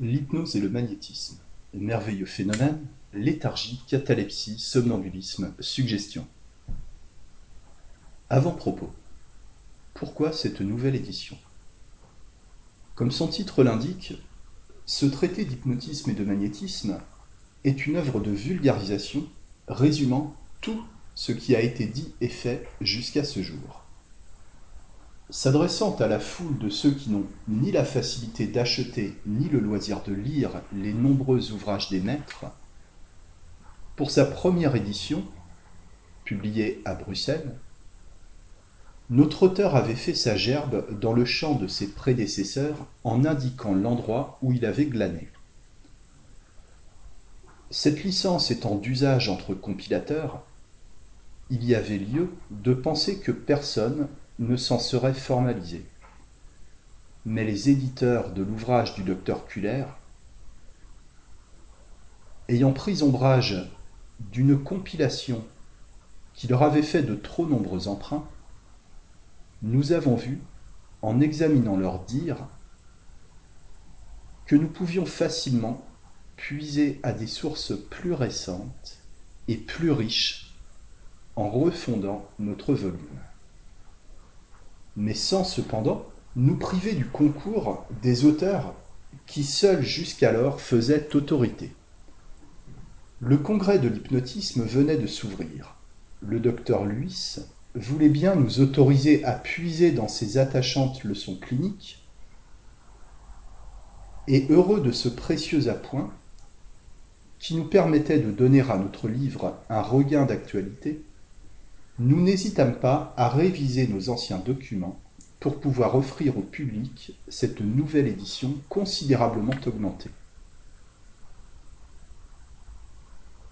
L'hypnose et le magnétisme. Merveilleux phénomène, léthargie, catalepsie, somnambulisme, suggestion. Avant-propos. Pourquoi cette nouvelle édition? Comme son titre l'indique, ce traité d'hypnotisme et de magnétisme est une œuvre de vulgarisation résumant tout ce qui a été dit et fait jusqu'à ce jour. S'adressant à la foule de ceux qui n'ont ni la facilité d'acheter ni le loisir de lire les nombreux ouvrages des maîtres, pour sa première édition, publiée à Bruxelles, notre auteur avait fait sa gerbe dans le champ de ses prédécesseurs en indiquant l'endroit où il avait glané. Cette licence étant d'usage entre compilateurs, il y avait lieu de penser que personne ne s'en serait formalisé. Mais les éditeurs de l'ouvrage du docteur Kuller, ayant pris ombrage d'une compilation qui leur avait fait de trop nombreux emprunts, nous avons vu, en examinant leurs dires, que nous pouvions facilement puiser à des sources plus récentes et plus riches en refondant notre volume mais sans cependant nous priver du concours des auteurs qui seuls jusqu'alors faisaient autorité. Le congrès de l'hypnotisme venait de s'ouvrir. Le docteur Luis voulait bien nous autoriser à puiser dans ces attachantes leçons cliniques, et heureux de ce précieux appoint, qui nous permettait de donner à notre livre un regain d'actualité, nous n'hésitâmes pas à réviser nos anciens documents pour pouvoir offrir au public cette nouvelle édition considérablement augmentée.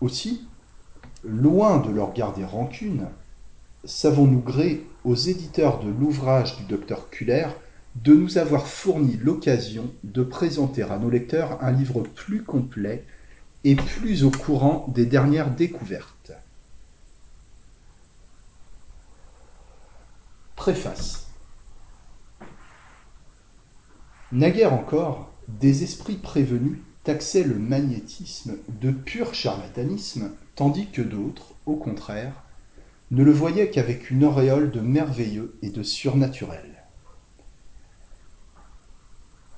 Aussi, loin de leur garder rancune, savons-nous gré aux éditeurs de l'ouvrage du docteur Kuller de nous avoir fourni l'occasion de présenter à nos lecteurs un livre plus complet et plus au courant des dernières découvertes. Préface. Naguère encore, des esprits prévenus taxaient le magnétisme de pur charlatanisme, tandis que d'autres, au contraire, ne le voyaient qu'avec une auréole de merveilleux et de surnaturel.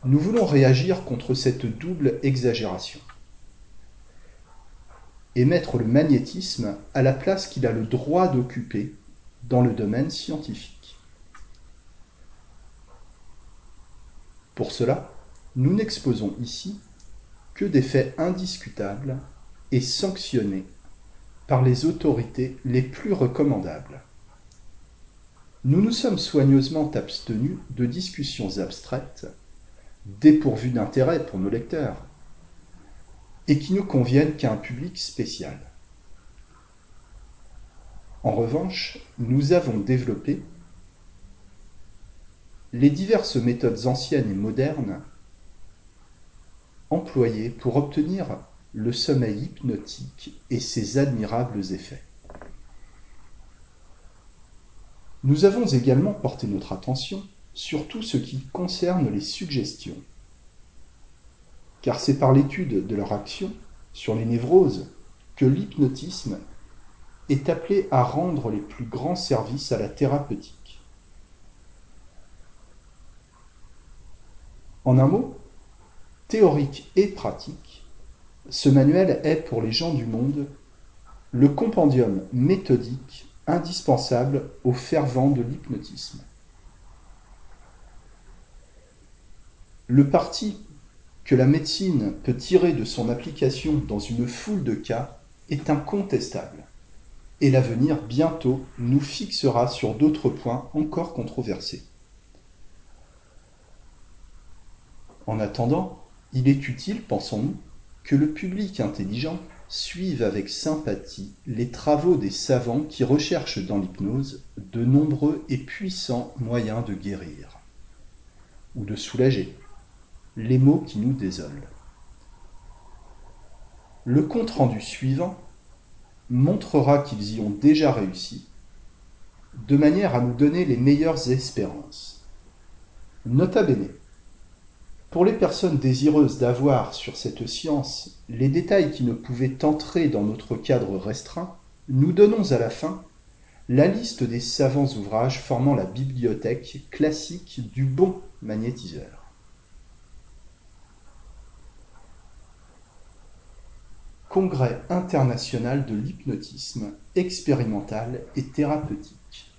Nous voulons réagir contre cette double exagération et mettre le magnétisme à la place qu'il a le droit d'occuper dans le domaine scientifique. Pour cela, nous n'exposons ici que des faits indiscutables et sanctionnés par les autorités les plus recommandables. Nous nous sommes soigneusement abstenus de discussions abstraites, dépourvues d'intérêt pour nos lecteurs, et qui ne conviennent qu'à un public spécial. En revanche, nous avons développé les diverses méthodes anciennes et modernes employées pour obtenir le sommeil hypnotique et ses admirables effets. Nous avons également porté notre attention sur tout ce qui concerne les suggestions, car c'est par l'étude de leur action sur les névroses que l'hypnotisme est appelé à rendre les plus grands services à la thérapeutique. En un mot, théorique et pratique, ce manuel est pour les gens du monde le compendium méthodique indispensable au fervent de l'hypnotisme. Le parti que la médecine peut tirer de son application dans une foule de cas est incontestable, et l'avenir bientôt nous fixera sur d'autres points encore controversés. En attendant, il est utile, pensons-nous, que le public intelligent suive avec sympathie les travaux des savants qui recherchent dans l'hypnose de nombreux et puissants moyens de guérir ou de soulager les maux qui nous désolent. Le compte-rendu suivant montrera qu'ils y ont déjà réussi, de manière à nous donner les meilleures espérances. Nota bene Pour les personnes désireuses d'avoir sur cette science les détails qui ne pouvaient entrer dans notre cadre restreint, nous donnons à la fin la liste des savants ouvrages formant la bibliothèque classique du bon magnétiseur. Congrès international de l'hypnotisme expérimental et thérapeutique.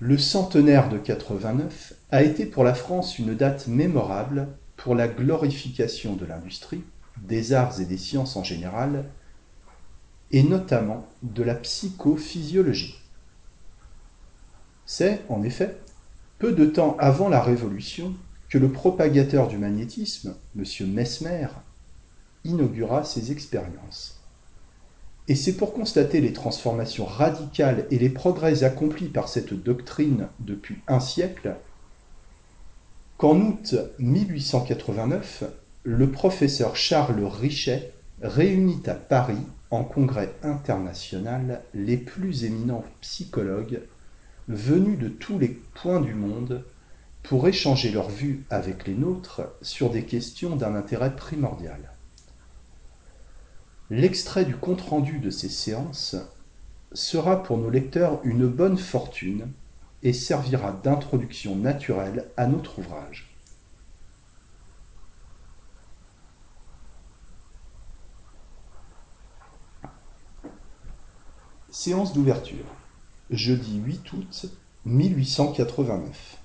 Le centenaire de 89 a été pour la France une date mémorable pour la glorification de l'industrie, des arts et des sciences en général, et notamment de la psychophysiologie. C'est, en effet, peu de temps avant la Révolution que le propagateur du magnétisme, M. Mesmer, inaugura ses expériences. Et c'est pour constater les transformations radicales et les progrès accomplis par cette doctrine depuis un siècle qu'en août 1889, le professeur Charles Richet réunit à Paris en congrès international les plus éminents psychologues venus de tous les points du monde pour échanger leurs vues avec les nôtres sur des questions d'un intérêt primordial. L'extrait du compte-rendu de ces séances sera pour nos lecteurs une bonne fortune et servira d'introduction naturelle à notre ouvrage. Séance d'ouverture. Jeudi 8 août 1889.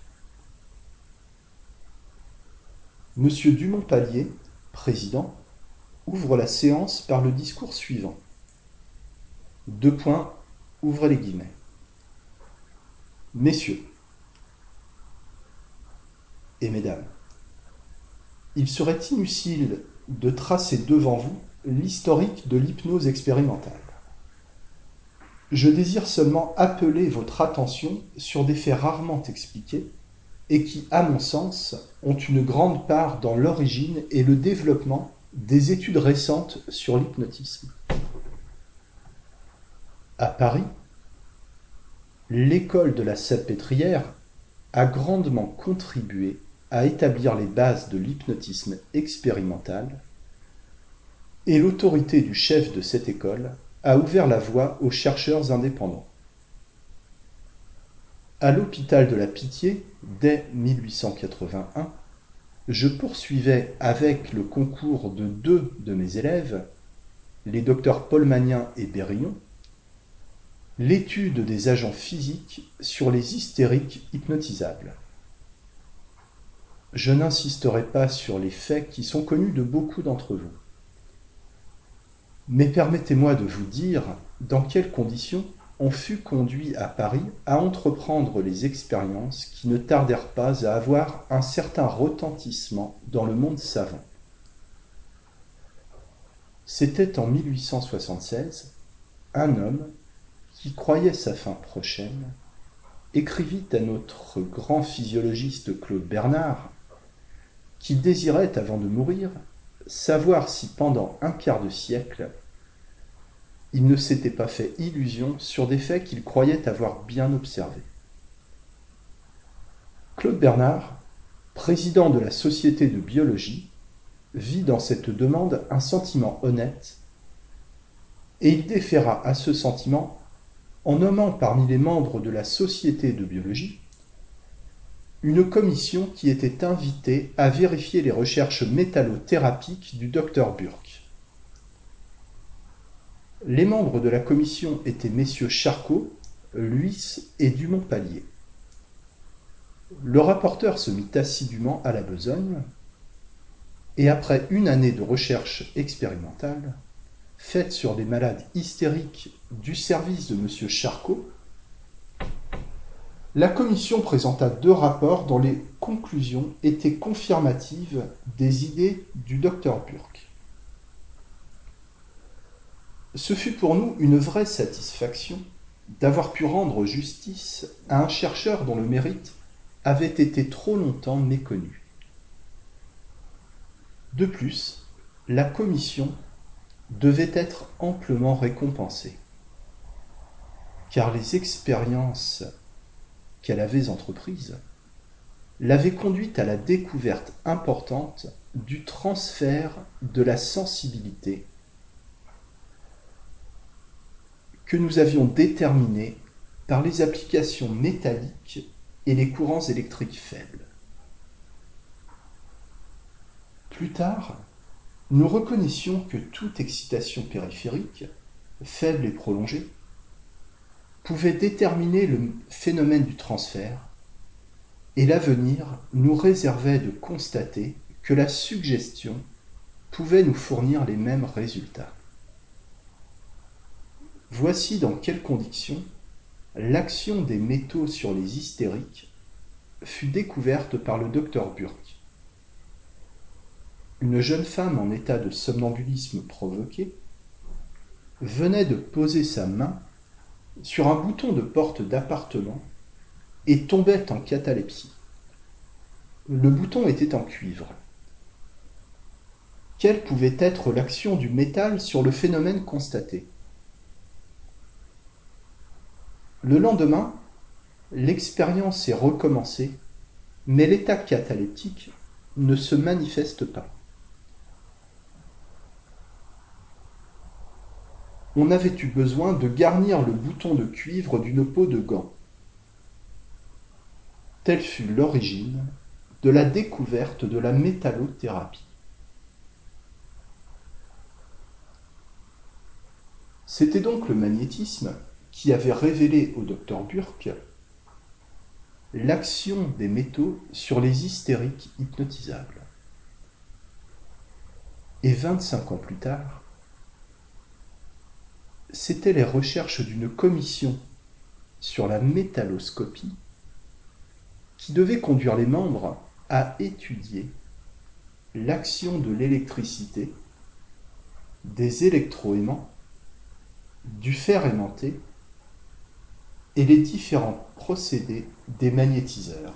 Monsieur Dumont-Pallier, président, ouvre la séance par le discours suivant. Deux points, ouvrez les guillemets. Messieurs et mesdames, il serait inutile de tracer devant vous l'historique de l'hypnose expérimentale. Je désire seulement appeler votre attention sur des faits rarement expliqués et qui, à mon sens, ont une grande part dans l'origine et le développement des études récentes sur l'hypnotisme. À Paris, l'école de la Salpêtrière a grandement contribué à établir les bases de l'hypnotisme expérimental et l'autorité du chef de cette école a ouvert la voie aux chercheurs indépendants. À l'hôpital de la Pitié, dès 1881, je poursuivais avec le concours de deux de mes élèves, les docteurs Paul Magnin et Berillon, l'étude des agents physiques sur les hystériques hypnotisables. Je n'insisterai pas sur les faits qui sont connus de beaucoup d'entre vous. Mais permettez-moi de vous dire dans quelles conditions on fut conduit à Paris à entreprendre les expériences qui ne tardèrent pas à avoir un certain retentissement dans le monde savant. C'était en 1876, un homme qui croyait sa fin prochaine écrivit à notre grand physiologiste Claude Bernard qu'il désirait, avant de mourir, savoir si pendant un quart de siècle il ne s'était pas fait illusion sur des faits qu'il croyait avoir bien observés. Claude Bernard, président de la Société de biologie, vit dans cette demande un sentiment honnête et il déféra à ce sentiment en nommant parmi les membres de la Société de biologie une commission qui était invitée à vérifier les recherches métallothérapiques du docteur Burke. Les membres de la commission étaient messieurs Charcot, Luis et Dumont-Pallier. Le rapporteur se mit assidûment à la besogne, et après une année de recherche expérimentale, faite sur des malades hystériques du service de M. Charcot, la commission présenta deux rapports dont les conclusions étaient confirmatives des idées du docteur Burke. Ce fut pour nous une vraie satisfaction d'avoir pu rendre justice à un chercheur dont le mérite avait été trop longtemps méconnu. De plus, la commission devait être amplement récompensée, car les expériences qu'elle avait entreprises l'avait conduite à la découverte importante du transfert de la sensibilité que nous avions déterminé par les applications métalliques et les courants électriques faibles. Plus tard, nous reconnaissions que toute excitation périphérique, faible et prolongée, pouvait déterminer le phénomène du transfert, et l'avenir nous réservait de constater que la suggestion pouvait nous fournir les mêmes résultats. Voici dans quelles conditions l'action des métaux sur les hystériques fut découverte par le docteur Burke. Une jeune femme en état de somnambulisme provoqué venait de poser sa main sur un bouton de porte d'appartement et tombait en catalepsie. Le bouton était en cuivre. Quelle pouvait être l'action du métal sur le phénomène constaté? Le lendemain, l'expérience est recommencée, mais l'état cataleptique ne se manifeste pas. On avait eu besoin de garnir le bouton de cuivre d'une peau de gant. Telle fut l'origine de la découverte de la métallothérapie. C'était donc le magnétisme qui avait révélé au docteur Burke l'action des métaux sur les hystériques hypnotisables. Et 25 ans plus tard, c'étaient les recherches d'une commission sur la métalloscopie qui devait conduire les membres à étudier l'action de l'électricité, des électroaimants, du fer aimanté et les différents procédés des magnétiseurs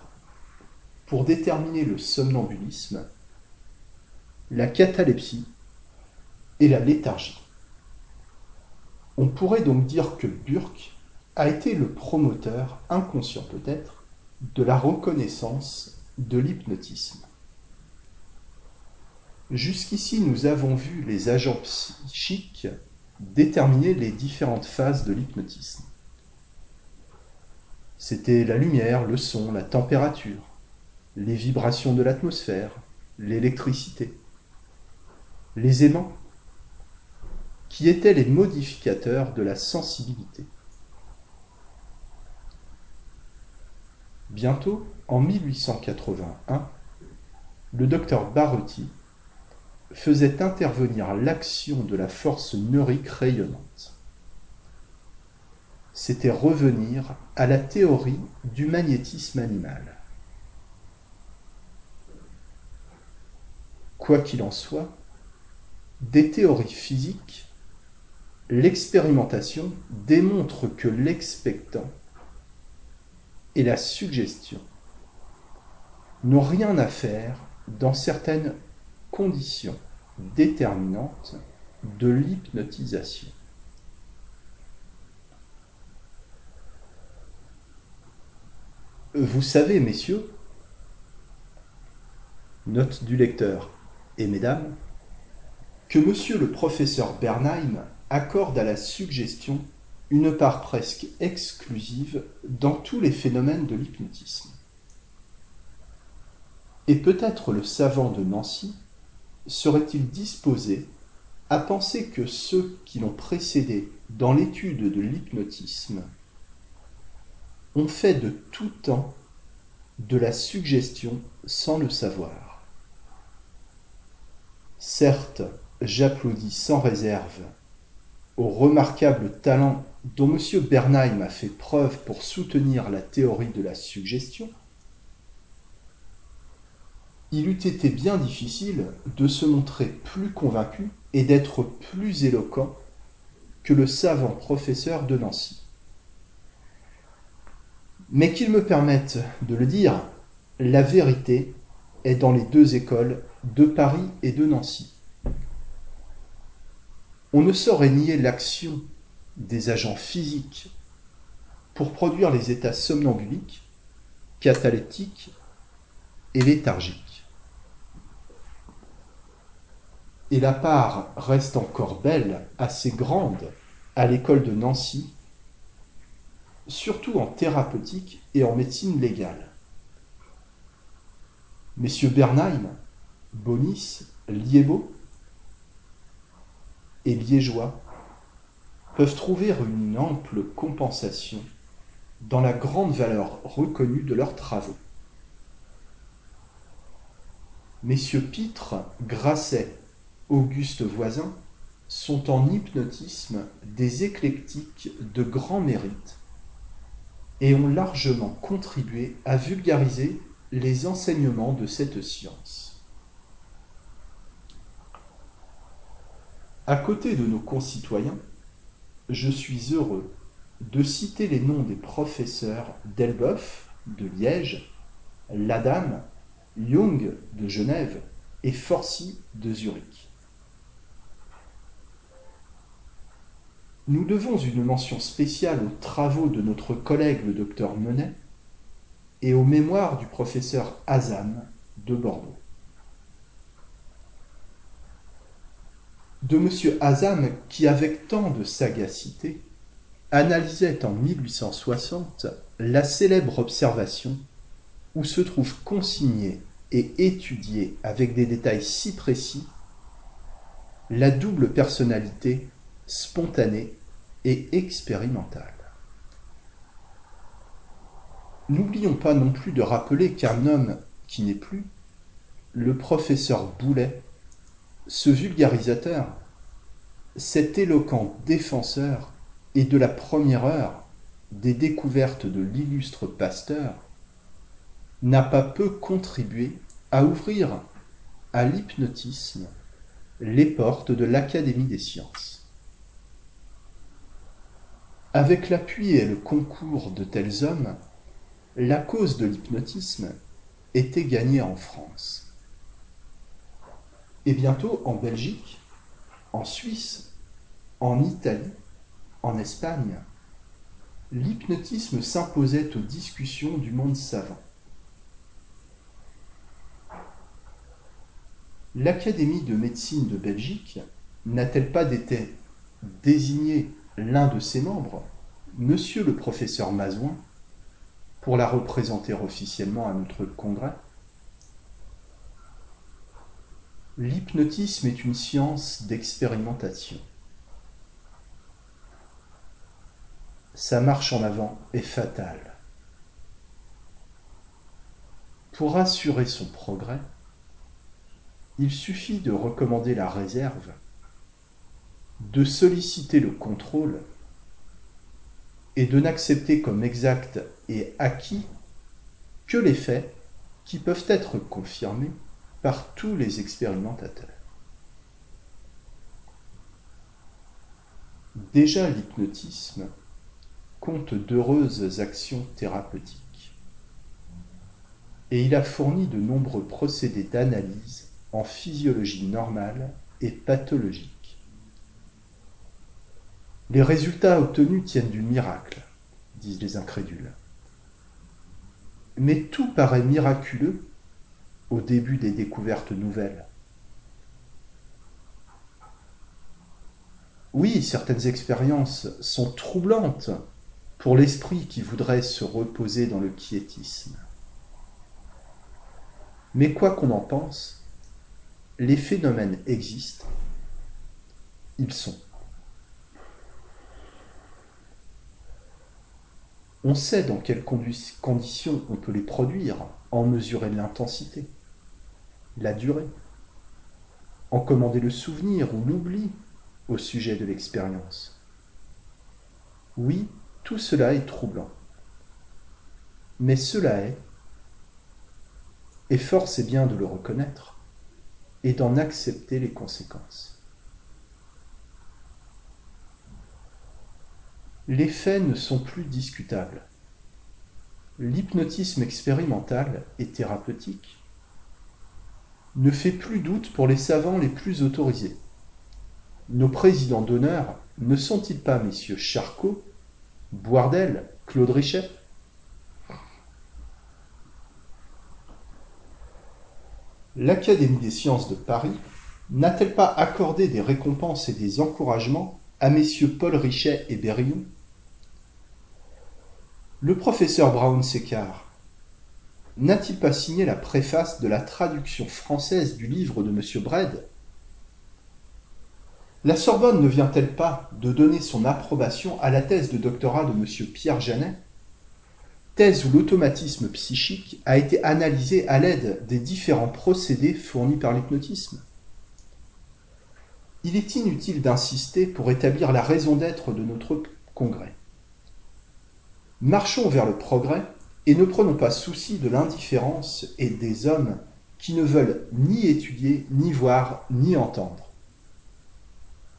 pour déterminer le somnambulisme, la catalepsie et la léthargie. On pourrait donc dire que Burke a été le promoteur, inconscient peut-être, de la reconnaissance de l'hypnotisme. Jusqu'ici, nous avons vu les agents psychiques déterminer les différentes phases de l'hypnotisme. C'était la lumière, le son, la température, les vibrations de l'atmosphère, l'électricité, les aimants, qui étaient les modificateurs de la sensibilité. Bientôt, en 1881, le docteur Baruti faisait intervenir l'action de la force neurique rayonnante c'était revenir à la théorie du magnétisme animal. Quoi qu'il en soit, des théories physiques, l'expérimentation démontre que l'expectant et la suggestion n'ont rien à faire dans certaines conditions déterminantes de l'hypnotisation. Vous savez, messieurs, note du lecteur et mesdames, que monsieur le professeur Bernheim accorde à la suggestion une part presque exclusive dans tous les phénomènes de l'hypnotisme. Et peut-être le savant de Nancy serait-il disposé à penser que ceux qui l'ont précédé dans l'étude de l'hypnotisme on fait de tout temps de la suggestion sans le savoir. Certes, j'applaudis sans réserve au remarquable talent dont M. Bernheim a fait preuve pour soutenir la théorie de la suggestion, il eût été bien difficile de se montrer plus convaincu et d'être plus éloquent que le savant professeur de Nancy. Mais qu'il me permette de le dire, la vérité est dans les deux écoles de Paris et de Nancy. On ne saurait nier l'action des agents physiques pour produire les états somnambuliques, cataleptiques et léthargique. Et la part reste encore belle, assez grande, à l'école de Nancy, surtout en thérapeutique et en médecine légale. Messieurs Bernheim, Bonis, Liébeau et Liégeois peuvent trouver une ample compensation dans la grande valeur reconnue de leurs travaux. Messieurs Pitre, Grasset, Auguste Voisin sont en hypnotisme des éclectiques de grand mérite et ont largement contribué à vulgariser les enseignements de cette science. À côté de nos concitoyens, je suis heureux de citer les noms des professeurs Delboeuf de Liège, Ladame, Jung de Genève et Forcy de Zurich. Nous devons une mention spéciale aux travaux de notre collègue le docteur Menet et aux mémoires du professeur Azam de Bordeaux. De M. Azam qui, avec tant de sagacité, analysait en 1860 la célèbre observation où se trouve consigné et étudié avec des détails si précis la double personnalité spontanée et expérimentale. N'oublions pas non plus de rappeler qu'un homme qui n'est plus, le professeur Boulet, ce vulgarisateur, cet éloquent défenseur et de la première heure des découvertes de l'illustre Pasteur, n'a pas peu contribué à ouvrir à l'hypnotisme les portes de l'Académie des sciences. Avec l'appui et le concours de tels hommes, la cause de l'hypnotisme était gagnée en France. Et bientôt en Belgique, en Suisse, en Italie, en Espagne, l'hypnotisme s'imposait aux discussions du monde savant. L'Académie de médecine de Belgique n'a-t-elle pas été désigné l'un de ses membres, monsieur le professeur Mazouin, pour la représenter officiellement à notre congrès? L'hypnotisme est une science d'expérimentation. sa marche en avant est fatale. Pour assurer son progrès, il suffit de recommander la réserve, de solliciter le contrôle et de n'accepter comme exact et acquis que les faits qui peuvent être confirmés par tous les expérimentateurs. Déjà l'hypnotisme compte d'heureuses actions thérapeutiques. Et il a fourni de nombreux procédés d'analyse en physiologie normale et pathologique. Les résultats obtenus tiennent du miracle, disent les incrédules. Mais tout paraît miraculeux au début des découvertes nouvelles. Oui, certaines expériences sont troublantes pour l'esprit qui voudrait se reposer dans le quiétisme. Mais quoi qu'on en pense, les phénomènes existent, ils sont. On sait dans quelles conditions on peut les produire, en mesurer l'intensité, la durée, en commander le souvenir ou l'oubli au sujet de l'expérience. Oui, tout cela est troublant. Mais cela est, et force est bien de le reconnaître, et d'en accepter les conséquences. Les faits ne sont plus discutables. L'hypnotisme expérimental et thérapeutique ne fait plus doute pour les savants les plus autorisés. Nos présidents d'honneur ne sont-ils pas messieurs Charcot, Boardel, Claude Richet? l'Académie des sciences de Paris n'a-t-elle pas accordé des récompenses et des encouragements à messieurs Paul Richet et Berillon Le professeur Brown-Séquard n'a-t-il pas signé la préface de la traduction française du livre de M. Bred La Sorbonne ne vient-elle pas de donner son approbation à la thèse de doctorat de M. Pierre Janet? Thèse où l'automatisme psychique a été analysé à l'aide des différents procédés fournis par l'hypnotisme? Il est inutile d'insister pour établir la raison d'être de notre congrès. Marchons vers le progrès et ne prenons pas souci de l'indifférence et des hommes qui ne veulent ni étudier, ni voir, ni entendre.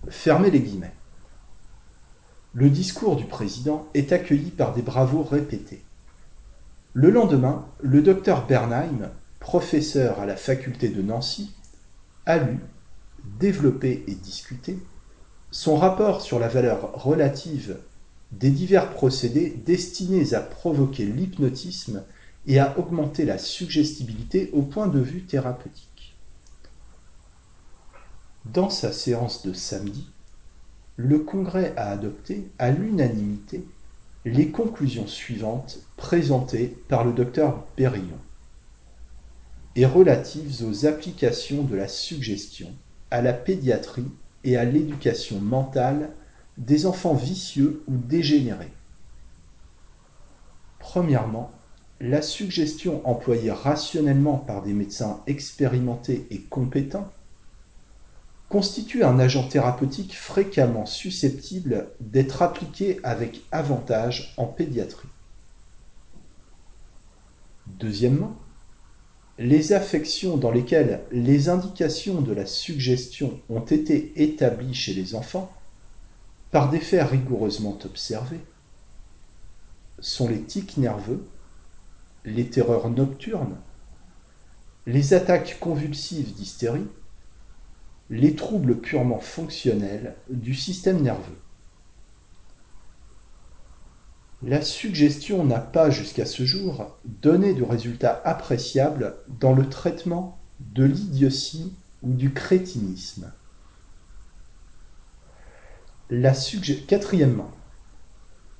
Fermez les guillemets. Le discours du président est accueilli par des bravos répétés. Le lendemain, le docteur Bernheim, professeur à la faculté de Nancy, a lu développer et discuter, son rapport sur la valeur relative des divers procédés destinés à provoquer l'hypnotisme et à augmenter la suggestibilité au point de vue thérapeutique. Dans sa séance de samedi, le Congrès a adopté à l'unanimité les conclusions suivantes présentées par le docteur Berillon et relatives aux applications de la suggestion à la pédiatrie et à l'éducation mentale des enfants vicieux ou dégénérés. Premièrement, la suggestion employée rationnellement par des médecins expérimentés et compétents constitue un agent thérapeutique fréquemment susceptible d'être appliqué avec avantage en pédiatrie. Deuxièmement, les affections dans lesquelles les indications de la suggestion ont été établies chez les enfants par des faits rigoureusement observés sont les tics nerveux, les terreurs nocturnes, les attaques convulsives d'hystérie, les troubles purement fonctionnels du système nerveux. La suggestion n'a pas jusqu'à ce jour donné de résultats appréciables dans le traitement de l'idiotie ou du crétinisme. Quatrièmement,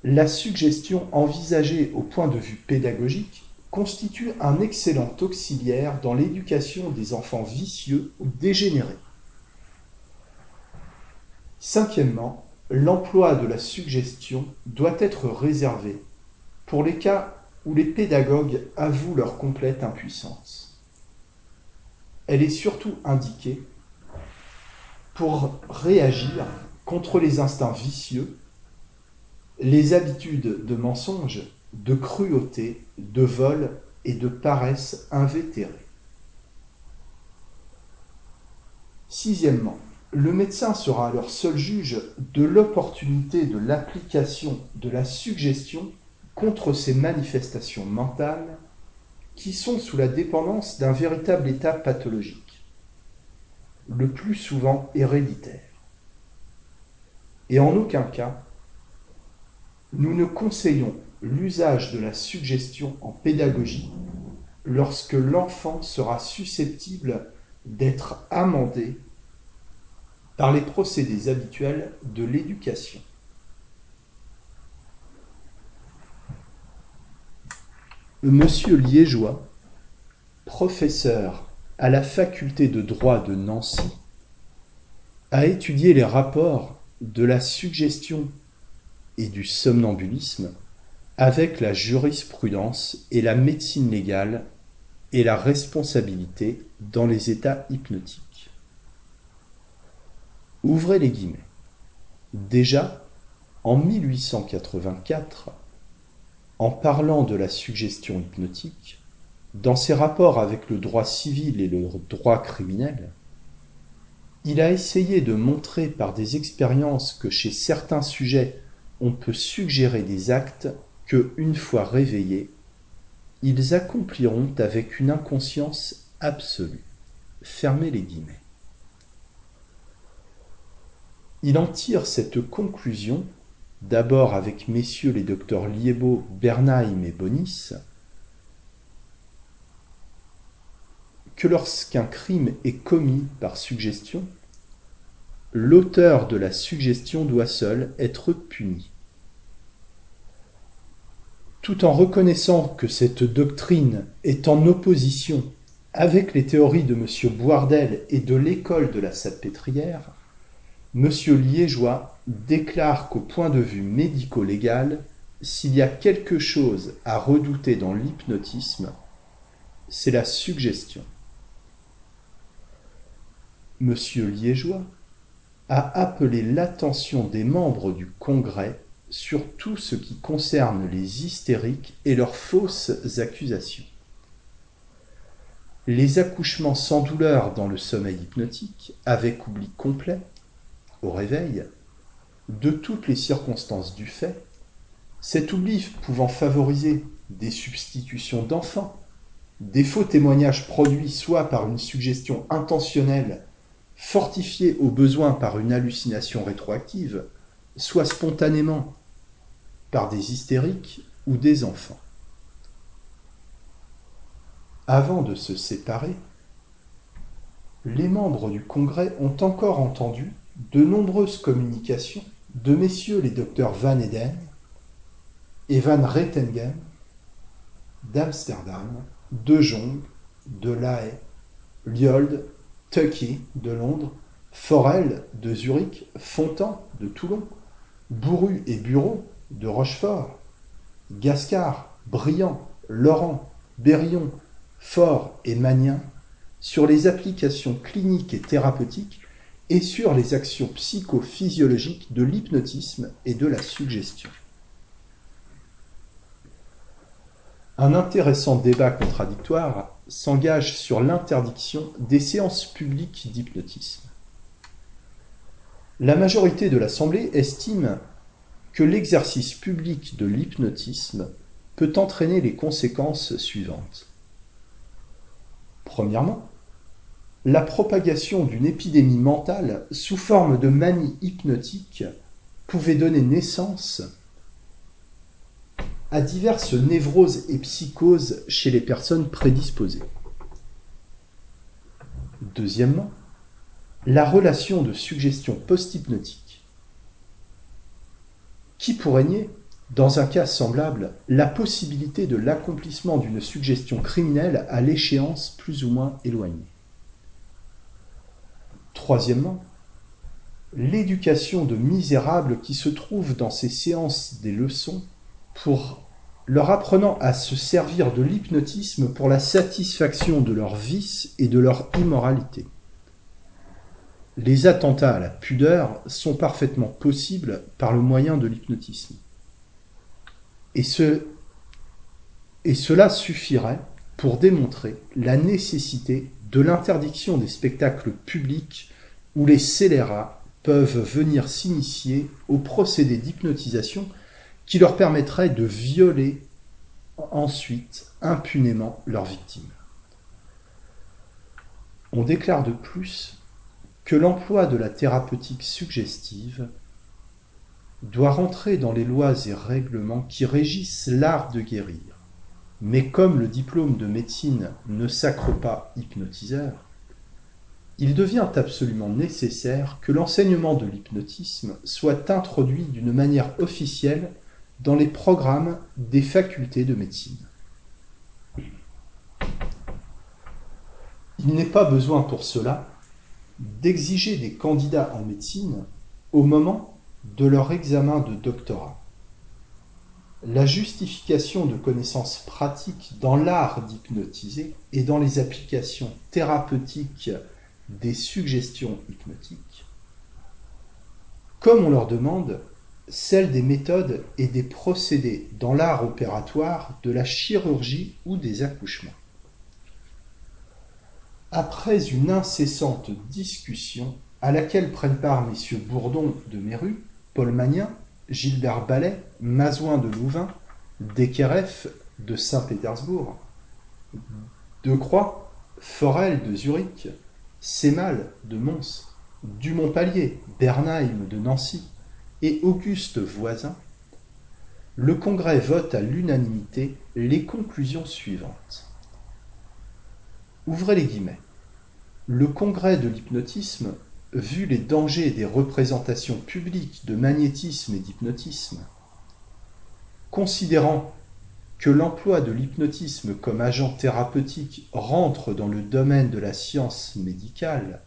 la suggestion envisagée au point de vue pédagogique constitue un excellent auxiliaire dans l'éducation des enfants vicieux ou dégénérés. Cinquièmement, l'emploi de la suggestion doit être réservé pour les cas où les pédagogues avouent leur complète impuissance. Elle est surtout indiquée pour réagir contre les instincts vicieux, les habitudes de mensonge, de cruauté, de vol et de paresse invétérée. Sixièmement, le médecin sera alors seul juge de l'opportunité de l'application de la suggestion contre ces manifestations mentales qui sont sous la dépendance d'un véritable état pathologique, le plus souvent héréditaire. Et en aucun cas, nous ne conseillons l'usage de la suggestion en pédagogie lorsque l'enfant sera susceptible d'être amendé par les procédés habituels de l'éducation. Monsieur Liégeois, professeur à la faculté de droit de Nancy, a étudié les rapports de la suggestion et du somnambulisme avec la jurisprudence et la médecine légale et la responsabilité dans les états hypnotiques. Ouvrez les guillemets. Déjà, en 1884, en parlant de la suggestion hypnotique, dans ses rapports avec le droit civil et le droit criminel, il a essayé de montrer par des expériences que chez certains sujets on peut suggérer des actes que, une fois réveillés, ils accompliront avec une inconscience absolue. Fermez les guillemets. Il en tire cette conclusion, d'abord avec messieurs les docteurs Liebo, Bernheim et Bonis, que lorsqu'un crime est commis par suggestion, l'auteur de la suggestion doit seul être puni. Tout en reconnaissant que cette doctrine est en opposition avec les théories de M. Boardel et de l'école de la salpêtrière, M. Liégeois déclare qu'au point de vue médico-légal, s'il y a quelque chose à redouter dans l'hypnotisme, c'est la suggestion. M. Liégeois a appelé l'attention des membres du Congrès sur tout ce qui concerne les hystériques et leurs fausses accusations. Les accouchements sans douleur dans le sommeil hypnotique, avec oubli complet, au réveil, de toutes les circonstances du fait, cet oubli pouvant favoriser des substitutions d'enfants, des faux témoignages produits soit par une suggestion intentionnelle, fortifiée au besoin par une hallucination rétroactive, soit spontanément par des hystériques ou des enfants. Avant de se séparer, les membres du Congrès ont encore entendu de nombreuses communications de messieurs les docteurs Van Eden et Van Rettengen d'Amsterdam, de Jong, de La Haye, Lyold, Tucky de Londres, Forel de Zurich, Fontan de Toulon, Bourru et Bureau de Rochefort, Gascard, Briand, Laurent, Berrion, Fort et Magnin sur les applications cliniques et thérapeutiques et sur les actions psychophysiologiques de l'hypnotisme et de la suggestion. Un intéressant débat contradictoire s'engage sur l'interdiction des séances publiques d'hypnotisme. La majorité de l'Assemblée estime que l'exercice public de l'hypnotisme peut entraîner les conséquences suivantes. Premièrement, la propagation d'une épidémie mentale sous forme de manie hypnotique pouvait donner naissance à diverses névroses et psychoses chez les personnes prédisposées. Deuxièmement, la relation de suggestion post-hypnotique. Qui pourrait nier, dans un cas semblable, la possibilité de l'accomplissement d'une suggestion criminelle à l'échéance plus ou moins éloignée Troisièmement, l'éducation de misérables qui se trouvent dans ces séances des leçons pour leur apprenant à se servir de l'hypnotisme pour la satisfaction de leurs vices et de leur immoralité. Les attentats à la pudeur sont parfaitement possibles par le moyen de l'hypnotisme. Et, ce, et cela suffirait pour démontrer la nécessité de l'interdiction des spectacles publics où les scélérats peuvent venir s'initier au procédé d'hypnotisation qui leur permettrait de violer ensuite impunément leurs victimes. On déclare de plus que l'emploi de la thérapeutique suggestive doit rentrer dans les lois et règlements qui régissent l'art de guérir. Mais comme le diplôme de médecine ne sacre pas hypnotiseur, il devient absolument nécessaire que l'enseignement de l'hypnotisme soit introduit d'une manière officielle dans les programmes des facultés de médecine. Il n'est pas besoin pour cela d'exiger des candidats en médecine au moment de leur examen de doctorat. La justification de connaissances pratiques dans l'art d'hypnotiser et dans les applications thérapeutiques des suggestions hypnotiques, comme on leur demande celle des méthodes et des procédés dans l'art opératoire de la chirurgie ou des accouchements. Après une incessante discussion à laquelle prennent part messieurs Bourdon de Méru, Paul Magnin, Gilbert Ballet, Mazouin de Louvain, Dekereff de Saint-Pétersbourg, De Croix, Forel de Zurich, Sémal de Mons, Dumont-Palier, Bernheim de Nancy, et Auguste Voisin, le Congrès vote à l'unanimité les conclusions suivantes. Ouvrez les guillemets. Le congrès de l'hypnotisme, vu les dangers des représentations publiques de magnétisme et d'hypnotisme, considérant que l'emploi de l'hypnotisme comme agent thérapeutique rentre dans le domaine de la science médicale,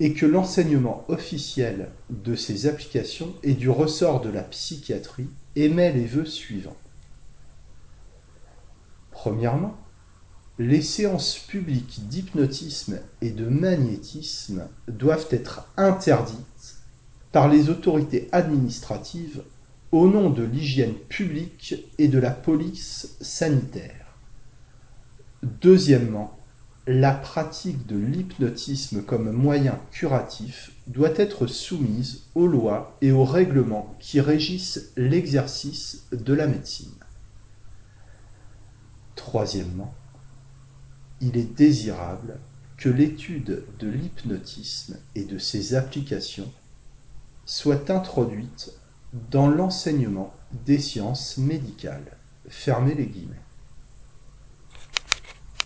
et que l'enseignement officiel de ces applications est du ressort de la psychiatrie, émet les vœux suivants. Premièrement, les séances publiques d'hypnotisme et de magnétisme doivent être interdites par les autorités administratives au nom de l'hygiène publique et de la police sanitaire. Deuxièmement, la pratique de l'hypnotisme comme moyen curatif doit être soumise aux lois et aux règlements qui régissent l'exercice de la médecine. Troisièmement, il est désirable que l'étude de l'hypnotisme et de ses applications soit introduite dans l'enseignement des sciences médicales. Fermez les guillemets.